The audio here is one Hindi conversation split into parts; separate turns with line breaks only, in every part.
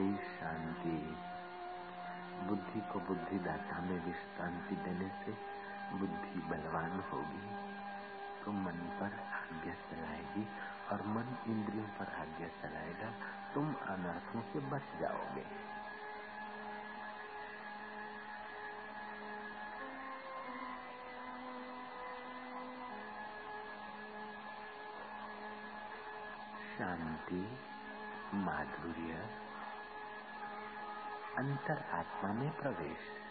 गहरी शांति। बुद्धि को बुद्धिदाता में विश्रांति देने से बुद्धि बलवान होगी। तो मन पर आज्ञा चलाएगी और मन इंद्रियों पर आज्ञा चलाएगा, तुम अनर्थों से बच जाओगे। शांति, माधुर्य अंतर आत्मा में प्रवेश।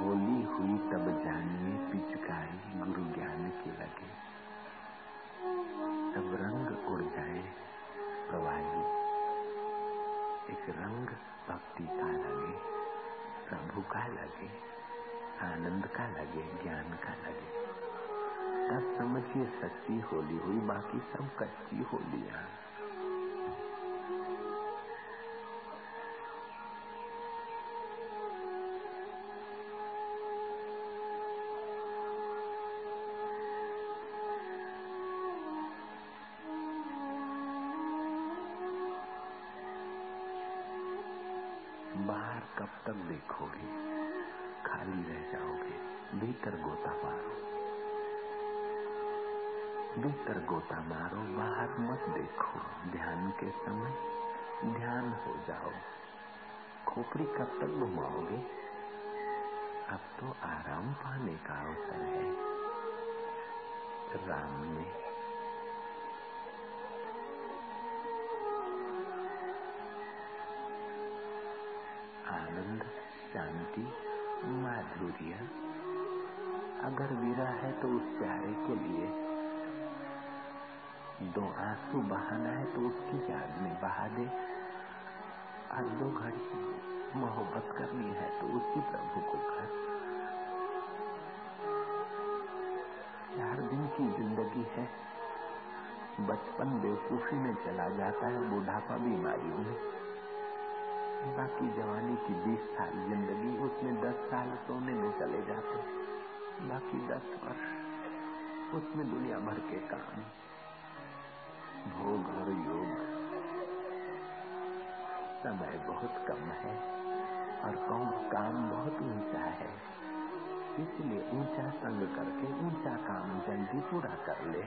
होली हुई तब जानिए पिचकारी गुरु ज्ञान की लगे। तब रंग उड़ जाए प्रवाही एक रंग भक्ति का लगे, प्रभु का लगे, आनंद का लगे, ज्ञान का लगे। तब समझिए सच्ची होली हुई, बाकी सब कच्ची होलियाँ। देखोगे खाली रह जाओगे, भीतर गोता मारो। भीतर गोता मारो, बाहर मत देखो। ध्यान के समय ध्यान हो जाओ। खोपड़ी कब तक घुमाओगे? अब तो आराम पाने का अवसर है। राम ने शांति माधुर्य अगर विरह है तो उस प्यारे के लिए। दो आँसू बहाना है तो उसकी याद में बहा दे। और दो घड़ी मोहब्बत करनी है तो उसी प्रभु को कर। चार दिन की ज़िंदगी है। बचपन बेवकूफ़ी में चला जाता है, बुढ़ापा बीमारियों में। बाकी जवानी की बीस साल ज़िंदगी उसमें दस साल सोने में चले जाते बाकी दस वर्ष उसमें दुनिया भर के काम, भोग और योग। समय बहुत कम है और कौन काम बहुत ऊँचा है। इसलिए ऊँचा संग करके ऊँचा काम जल्दी पूरा कर ले।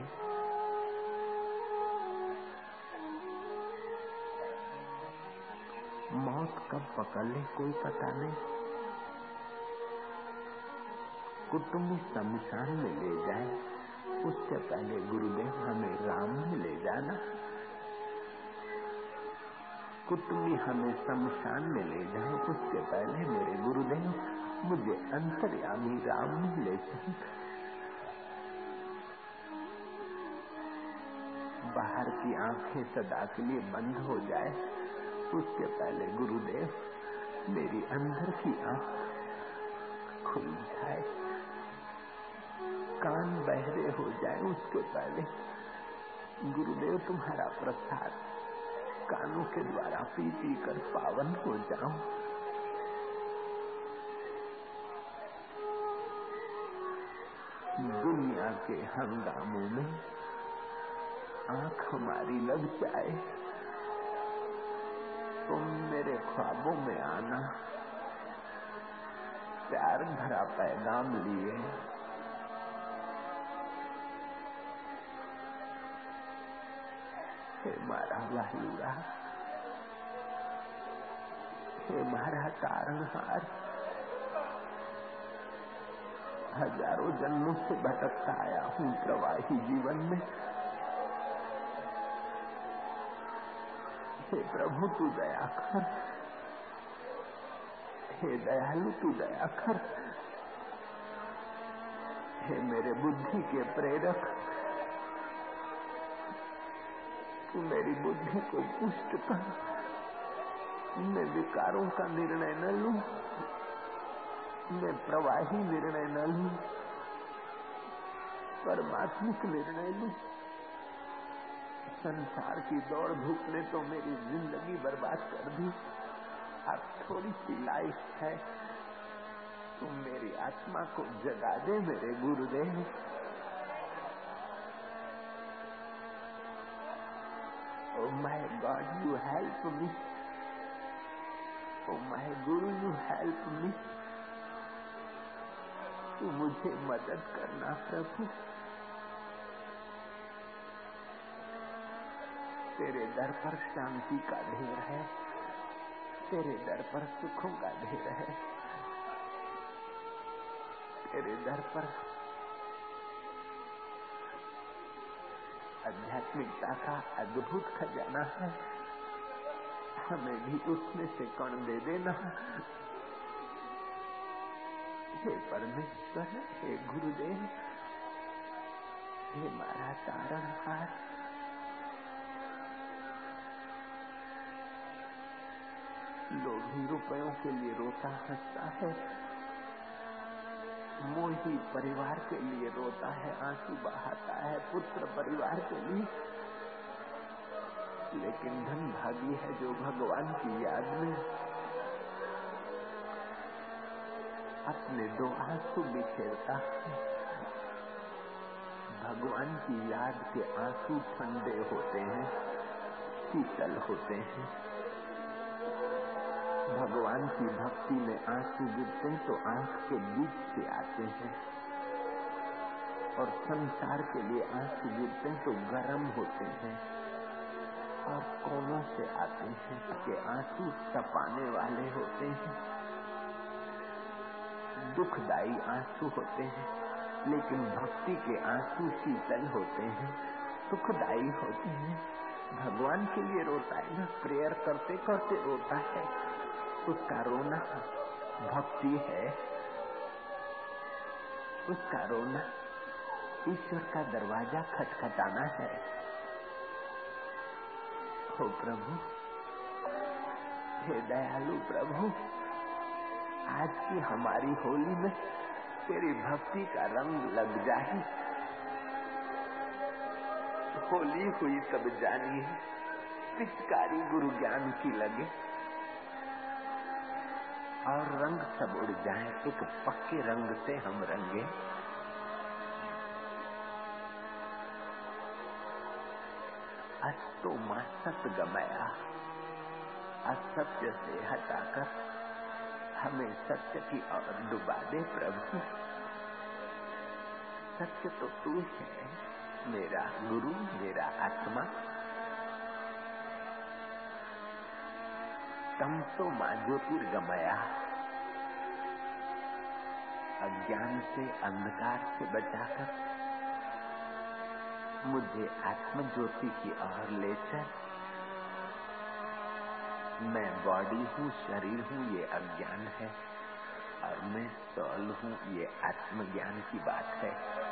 मौत कब पकड़ ले कोई पता नहीं। कुटुम्ब शमशान में ले जाए। उससे पहले गुरुदेव हमें राम में ले जाना। कुटुम्बी हमें शमशान में ले जाए। उससे पहले मेरे गुरुदेव मुझे अंतर्यामी राम में ले जाए। बाहर की आँखें सदा के लिए बंद हो जाए। उसके पहले गुरुदेव मेरी अंदर की आँख खुल जाए। कान बहरे हो जाए उसके पहले। गुरुदेव तुम्हारा प्रसाद कानों के द्वारा पी पी कर पावन हो जाऊँ। दुनिया के हंगामों में आँख हमारी लग जाए। तुम मेरे ख्वाबों में आना। प्यार भरा पैगाम लिए। हे मारा वायुरा हे मारा तारणहार हज़ारों जन्मों से भटकता आया हूँ प्रवाही जीवन में। हे प्रभु, तू दया कर। हे दयालु, तू दया कर। हे मेरे बुद्धि के प्रेरक, तू मेरी बुद्धि को पुष्ट कर। मैं विकारों का निर्णय न लू। मैं प्रवाही निर्णय न लू। परमात्मिक निर्णय लू। संसार की दौड़ धूप ने तो मेरी ज़िंदगी बर्बाद कर दी। अब थोड़ी सी लाइफ है। तुम मेरी आत्मा को जगा दे मेरे गुरुदेव। ओ my god you help me my guru you help me तू मुझे मदद करना, प्रभु। तेरे दर पर शांति का ढेर है, तेरे दर पर सुखों का ढेर है। तेरे दर पर आध्यात्मिकता का अद्भुत खजाना है, हमें भी उसमें से कण दे देना। हे परमेश्वर, हे गुरुदेव, हे मारा तारणहार लोभी रुपयों के लिए रोता हंसता है। मोही परिवार के लिए रोता है, आँसू बहाता है, पुत्र परिवार के लिए। लेकिन धन भागी है जो भगवान की याद में। अपने दो आँसू बिखेरता है। भगवान की याद के आँसू ठंडे होते हैं, शीतल होते हैं। भगवान की भक्ति में आँसू गिरते हैं तो आँख के बीच से आते हैं। और संसार के लिए आँसू गिरते हैं तो गर्म होते हैं। और कोनों से आते हैं कि आँसू तपाने वाले होते हैं। दुखदाई आँसू होते हैं, लेकिन भक्ति के आँसू शीतल होते हैं सुखदाई होते हैं। भगवान के लिए रोता है ना, प्रेयर करते करते रोता है। उसका रोना भक्ति है। उसका रोना ईश्वर का दरवाज़ा खटखटाना है। हो प्रभु, हे दयालु प्रभु, आज की हमारी होली में तेरी भक्ति का रंग लग जाए। होली हुई तब जानी पिचकारी गुरु ज्ञान की लगे। और रंग सब उड़ जाए एक पक्के रंग से हम रंगे। अस्तो सत गमया, असत्य से हटाकर हमें सत्य की ओर डुबा दे प्रभु। सत्य तो तू है, मेरा गुरु, मेरा आत्मा। तम तो माँ ज्योतिर्गमया अज्ञान से अंधकार से बचाकर मुझे आत्म ज्योति की ओर ले चल। मैं बॉडी हूँ, शरीर हूँ, ये अज्ञान है। और मैं सौल हूँ, ये आत्मज्ञान की बात है।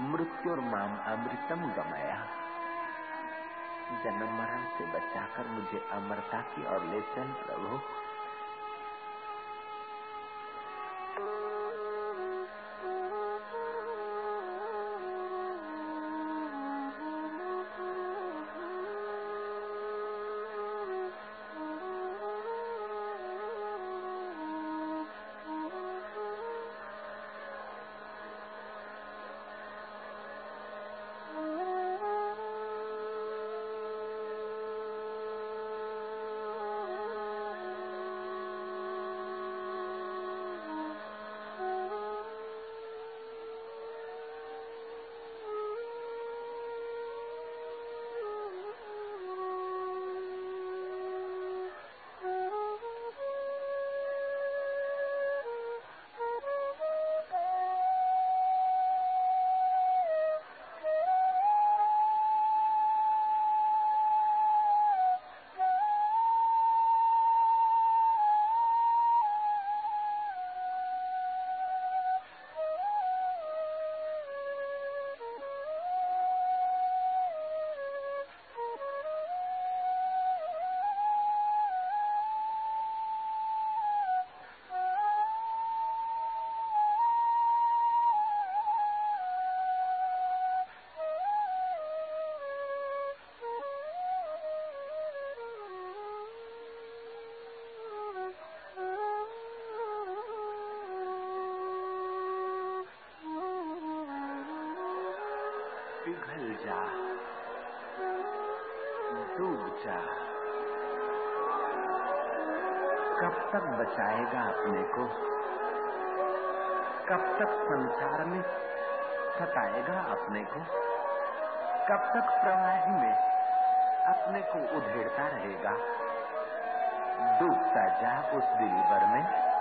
मृत्यु और माम अमृतम गमया। जन्म मरण से बचाकर मुझे अमरता की और ले चल प्रभु। जा। डूब जा कब तक बचाएगा अपने को? कब तक संसार में सताएगा अपने को? कब तक प्रवाह में अपने को उधेड़ता रहेगा? डूबता जा उस दिल भर में।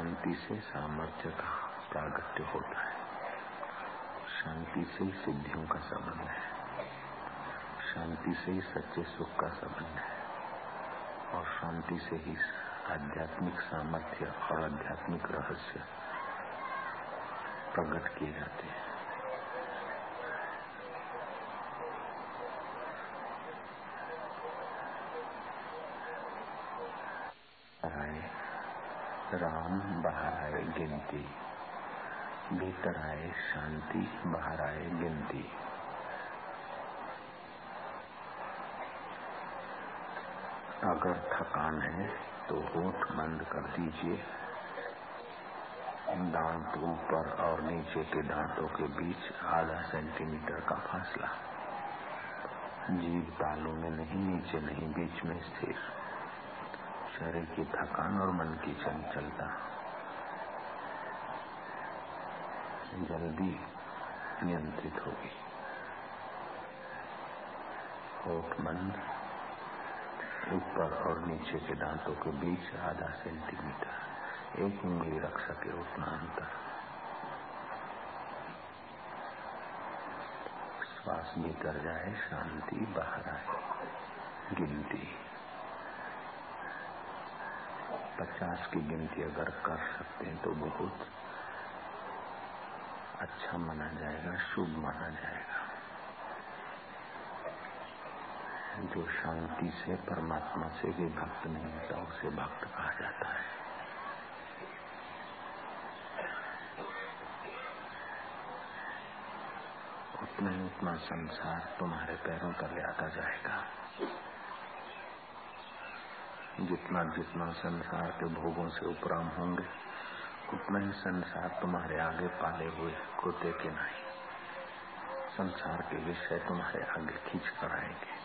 शांति से सामर्थ्य का प्रागत्य होता है। शांति से ही सिद्धियों का संबंध है। शांति से ही सच्चे सुख का संबंध है। और शांति से ही आध्यात्मिक सामर्थ्य और आध्यात्मिक रहस्य प्रकट किए जाते हैं। राम, बाहर आए गिनती। भीतर आए शांति, बाहर आए गिनती। अगर थकान है तो होठ बंद कर दीजिए। दांत ऊपर और नीचे के दांतों के बीच आधा सेंटीमीटर का फासला। जीव तालू में नहीं, नीचे नहीं, बीच में स्थिर। शरीर की थकान और मन की चंचलता। जल्दी नियंत्रित होगी। होठ बंद ऊपर और नीचे के दांतों के बीच आधा सेंटीमीटर, एक उंगली रख सके उतना अंतर। श्वास भीतर जाए, शांति बाहर आए, गिनती। पचास की गिनती अगर कर सकते हैं तो बहुत अच्छा माना जाएगा, शुभ माना जाएगा। जो शांति से, परमात्मा से भी भक्त नहीं होता, उसे भक्त कहा जाता है। उतना ही उतना संसार तुम्हारे पैरों पर ले आता जाएगा। जितना जितना संसार के भोगों से उपराम होंगे, उतना ही संसार तुम्हारे आगे पाले हुए कुत्ते के नहीं संसार के विषय तुम्हारे आगे खींच कर आएँगे।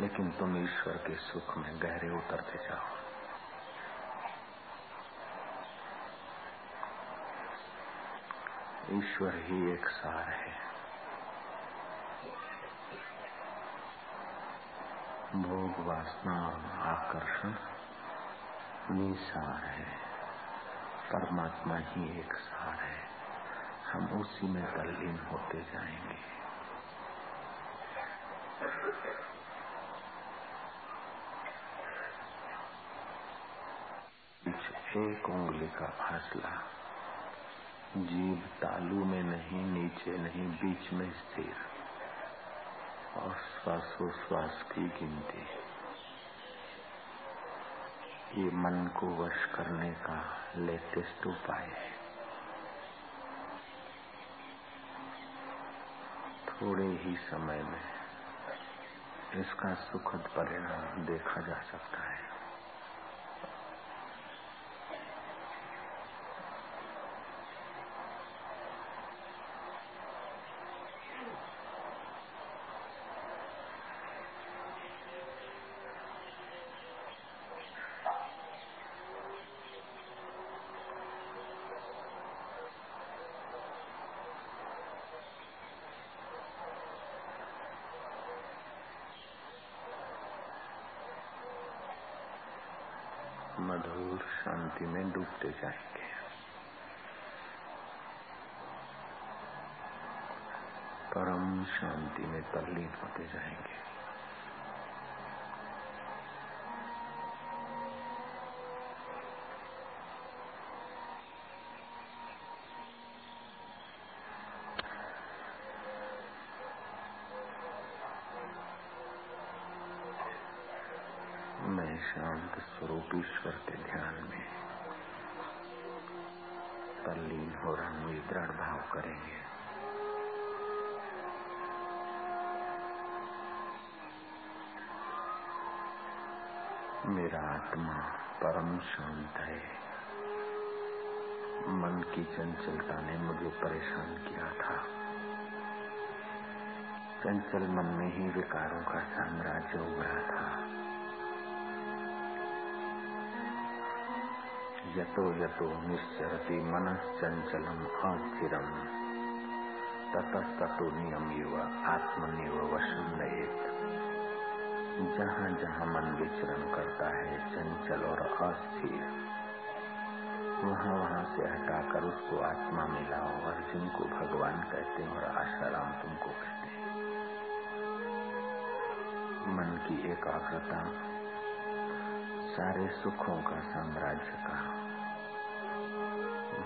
लेकिन तुम ईश्वर के सुख में गहरे उतरते जाओ। ईश्वर ही एक सार है। भोग वासना और आकर्षण निसार है। परमात्मा ही एक सार है। हम उसी में तल्लीन होते जाएँगे। एक उंगली का फासला जीव तालू में नहीं, नीचे नहीं, बीच में स्थिर। और श्वासोश्वास की गिनती। ये मन को वश करने का लेटेस्ट उपाय है। थोड़े ही समय में इसका सुखद परिणाम देखा जा सकता है मधुर शांति में डूबते जाएँगे परम शांति तल्लीन होते जाएँगे। मैं शांत स्वरूप ईश्वर के ध्यान में तल्लीन हो रहा हूँ दृढ़ भाव करेंगे। मेरा आत्मा परम शांत है। मन की चंचलता ने मुझे परेशान किया था। चंचल मन में ही विकारों का साम्राज्य उभरा था। यतो यतो निश्चरति मनश्चंचलम अस्थिरम ततस्ततो नियम युव आत्मनिव वशम लयेत जहाँ जहाँ मन विचरण करता है, चंचल और अस्थिर। वहाँ वहाँ से हटाकर उसको आत्मा मिलाओ अर्जुन को भगवान कहते हैं और आशाराम तुमको कहते हैं। मन की एकाग्रता सारे सुखों का साम्राज्य का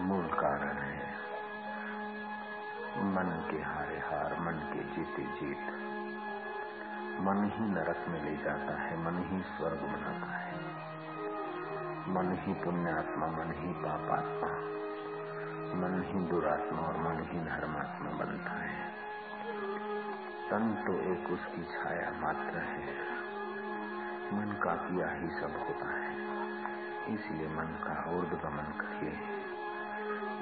मूल कारण है। मन के हारे हार, मन के जीते जीत। मन ही नरक में ले जाता है, मन ही स्वर्ग बनाता है। मन ही पुण्यात्मा, मन ही पापात्मा, मन ही दुरात्मा और मन ही धर्मात्मा बनता है। तन तो एक उसकी छाया मात्र है। मन का किया ही सब होता है। इसलिए मन का ऊर्धगमन करिए।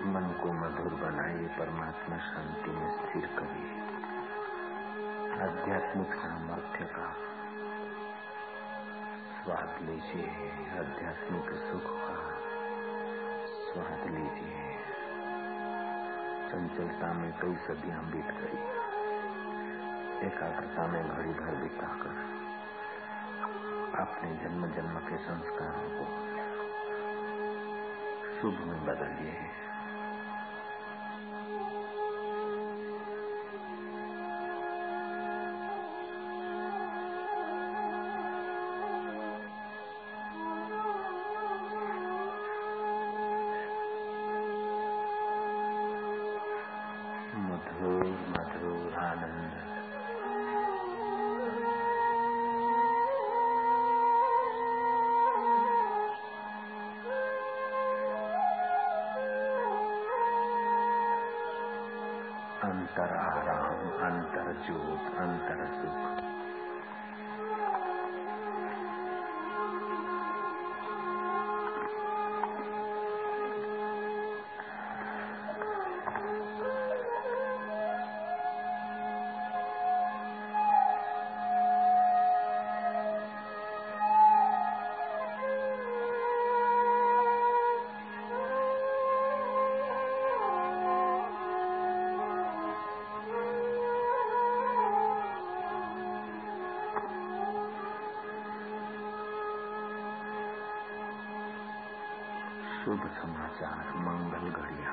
मन को मधुर बनाइए, परमात्मा शांति में स्थिर करिए। आध्यात्मिक सामर्थ्य का स्वाद लीजिए, आध्यात्मिक सुख का स्वाद लीजिए। चंचलता में कई सदियाँ बीत गई एकाग्रता में घड़ी भर बिताकर अपने जन्म जन्म के संस्कारों को शुभ में बदलिए। शुभ समाचार, मंगल घड़िया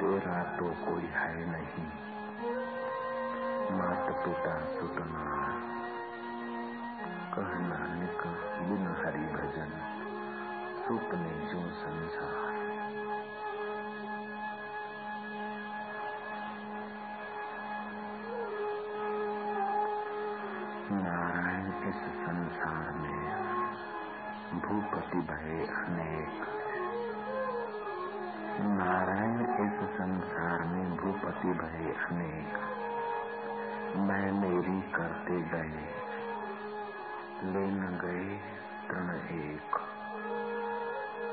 तेरा तो कोई है नहीं। मात पिता सुतना। कहना निक बिन हरि भजन, सुपने जो संसार। भूपति भय अनेक। नारायण इस संसार में भूपति भय अनेक। मैं मेरी करते गए, ले न गए तृण एक।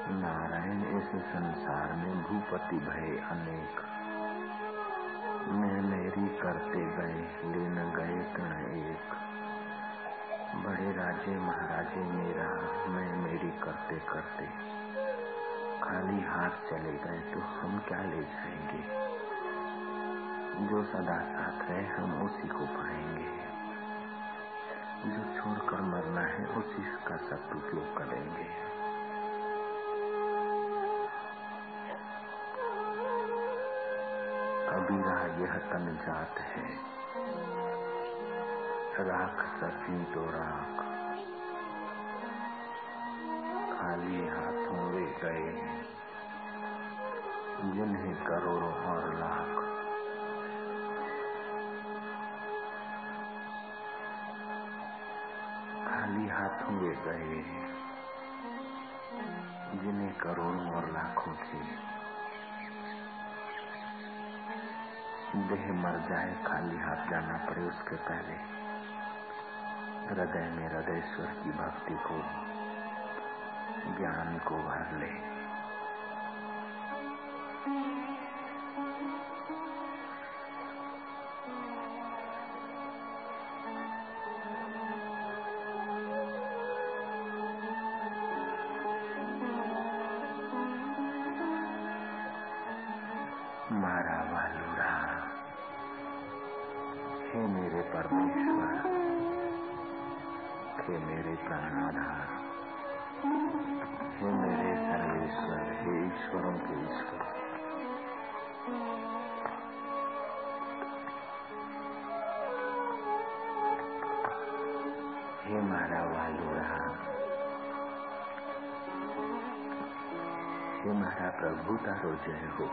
नारायण इस संसार में भूपति भय अनेक। मैं मेरी करते गए, ले न गए तृण एक। बड़े राजे महाराजे, मेरा मैं मेरी करते करते। खाली हाथ चले गए तो हम क्या ले जाएँगे? जो सदा साथ रहे, हम उसी को पाएँगे। जो छोड़कर मरना है, उसी का सदुपयोग करेंगे। कबीरा यह तन जात है। राख सकी तो राख। खाली हाथों वे गए हैं, जिन्हें करोड़ों और लाख। खाली हाथों वे गए हैं, जिन्हें करोड़ों और लाखों थी। देह मर जाए, खाली हाथ जाना पड़े उसके पहले। हृदय में हृदय स्वर की भक्ति को, ज्ञान को भर ले। मारा वालू हे मेरे परमेश्वर। हे मेरे प्राणाधार हे। मेरे सर्वेश्वर हे ईश्वरों के ईश्वर। हे मारा वालोड़ा हे मारा प्रभु तारो जय हो।